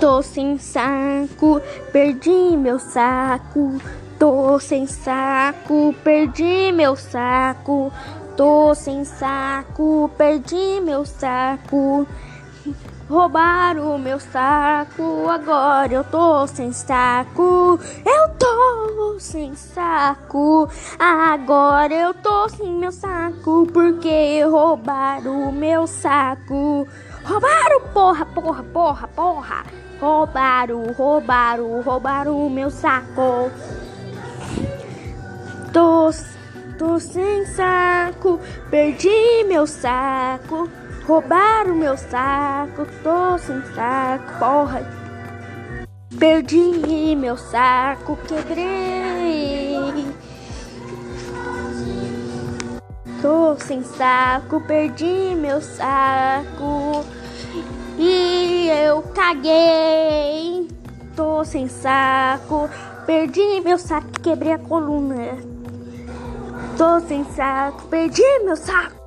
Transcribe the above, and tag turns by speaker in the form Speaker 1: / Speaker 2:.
Speaker 1: Tô sem saco, perdi meu saco. Tô sem saco, perdi meu saco. Tô sem saco, perdi meu saco. Roubaram meu saco, agora eu tô sem saco. Eu tô sem saco, agora eu tô sem meu saco. Porque roubaram meu saco. Roubaram, porra, porra, porra, porra. Roubaram, roubaram, roubaram o meu saco. Tô, tô sem saco, perdi meu saco. Roubaram meu saco, tô sem saco, porra. Perdi meu saco, quebrei. Tô sem saco, perdi meu saco. E eu caguei. Tô sem saco, perdi meu saco, quebrei a coluna. Tô sem saco, perdi meu saco.